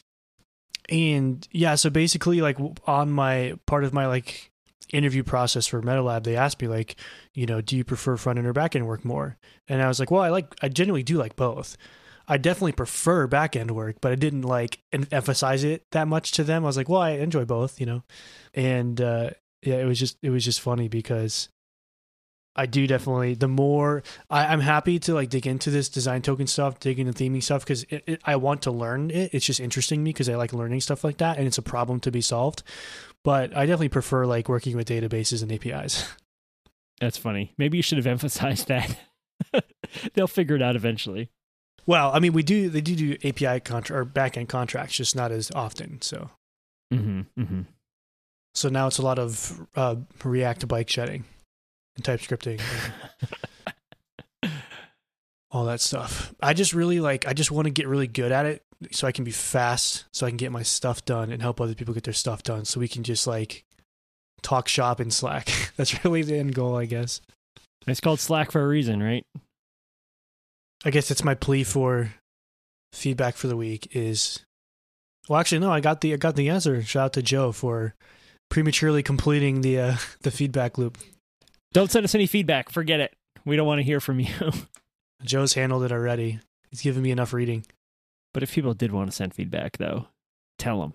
and yeah, so basically, like on my part of my like interview process for MetaLab, they asked me like, you know, do you prefer front end or back end work more? And I was like, well, I like, I genuinely do like both. I definitely prefer back end work, but I didn't like emphasize it that much to them. I was like, well, I enjoy both, you know, and uh, yeah, it was just it was just funny because I do definitely the more I, I'm happy to like dig into this design token stuff, dig into theming stuff because I want to learn it. It's just interesting me because I like learning stuff like that, and it's a problem to be solved. But I definitely prefer like working with databases and APIs. [laughs] That's funny. Maybe you should have [laughs] emphasized that. They'll figure it out eventually. Well, I mean, we do they do do API contract or backend contracts, just not as often. So, mm-hmm, mm-hmm. so now it's a lot of uh, React bike shedding and TypeScripting, and [laughs] all that stuff. I just really like. I just want to get really good at it, so I can be fast, so I can get my stuff done and help other people get their stuff done. So we can just like talk shop in Slack. [laughs] That's really the end goal, I guess. It's called Slack for a reason, right? I guess it's my plea for feedback for the week is well actually no, I got the I got the answer. Shout out to Joe for prematurely completing the uh, [laughs] the feedback loop. Don't send us any feedback. Forget it. We don't want to hear from you. [laughs] Joe's handled it already. He's given me enough reading. But if people did want to send feedback though, tell them.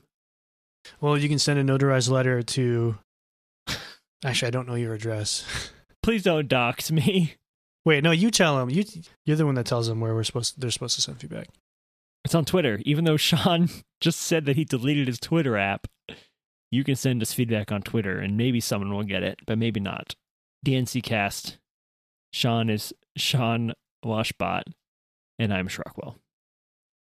Well, you can send a notarized letter to [sighs] Actually, I don't know your address. [laughs] Please don't dox me. Wait, no, you tell them. You you're the one that tells them where we're supposed to, they're supposed to send feedback. It's on Twitter. Even though [laughs] Sean just said that he deleted his Twitter app, you can send us feedback on Twitter, and maybe someone will get it, but maybe not. DNC Cast. Sean is Sean Washbot, and I'm Shrockwell.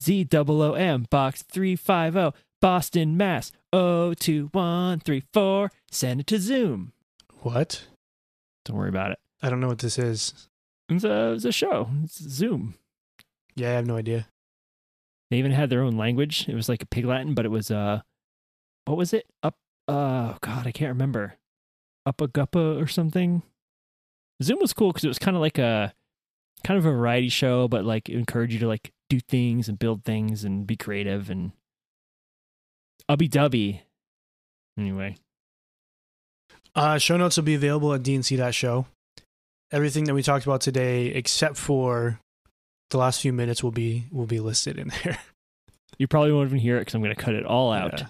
Z O O M box three five zero Boston, Mass. O two one three four. Send it to Zoom. What? Don't worry about it. I don't know what this is. It's a, it's a show. It's Zoom. Yeah, I have no idea. They even had their own language. It was like a pig Latin, but it was uh, what was it? Up. Uh, God, I can't remember. Uppa Guppa or something. Zoom was cool because it was kind of like a kind of a variety show, but like encourage you to like do things and build things and be creative and Ubbi Dubbi. Anyway. Uh, show notes will be available at dnc.show everything that we talked about today, except for the last few minutes, will be will be listed in there. [laughs] You probably won't even hear it because I'm going to cut it all out. Yeah.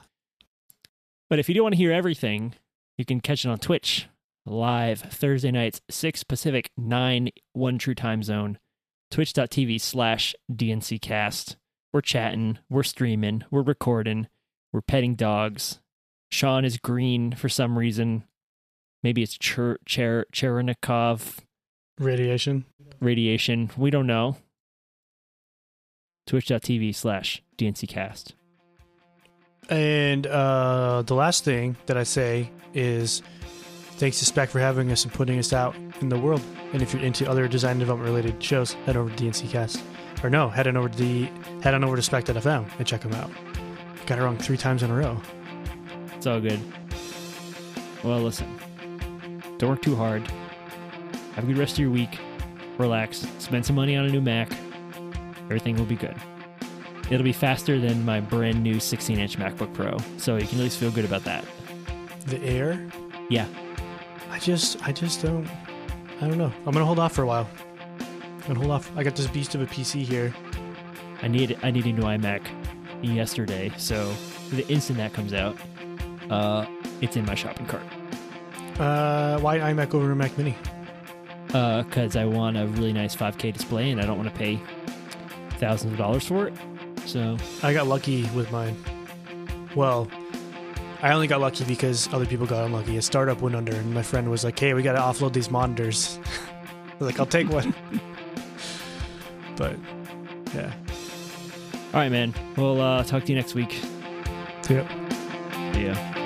But if you do want to hear everything, you can catch it on Twitch live Thursday nights, 6 Pacific, 9 1 True Time Zone, twitch.tv slash DNCcast. We're chatting, we're streaming, we're recording, we're petting dogs. Sean is green for some reason. Maybe it's Cher- Cher- Cherenkov Radiation. Radiation. We don't know. Twitch.tv slash DNCcast. And uh, the last thing that I say is thanks to Spec for having us and putting us out in the world. And if you're into other design development related shows, head over to DNCcast. Or no, head on over to the head on over to Spec.fm and check them out. Got it wrong three times in a row. It's all good. Well, listen. Don't work too hard. Have a good rest of your week. Relax. Spend some money on a new Mac. Everything will be good. It'll be faster than my brand new 16 inch MacBook Pro, so you can at least feel good about that. The Air? Yeah. I just, I just don't, I don't know. I'm gonna hold off for a while. I'm gonna hold off. I got this beast of a PC here. I need, I need a new iMac yesterday, so the instant that comes out, uh, it's in my shopping cart. Uh, why iMac over a Mac Mini? Because uh, I want a really nice 5K display and I don't want to pay thousands of dollars for it. So I got lucky with mine. Well, I only got lucky because other people got unlucky. A startup went under, and my friend was like, "Hey, we got to offload these monitors." [laughs] I was like, "I'll take one." [laughs] but yeah. All right, man. We'll uh, talk to you next week. Yep. Yeah.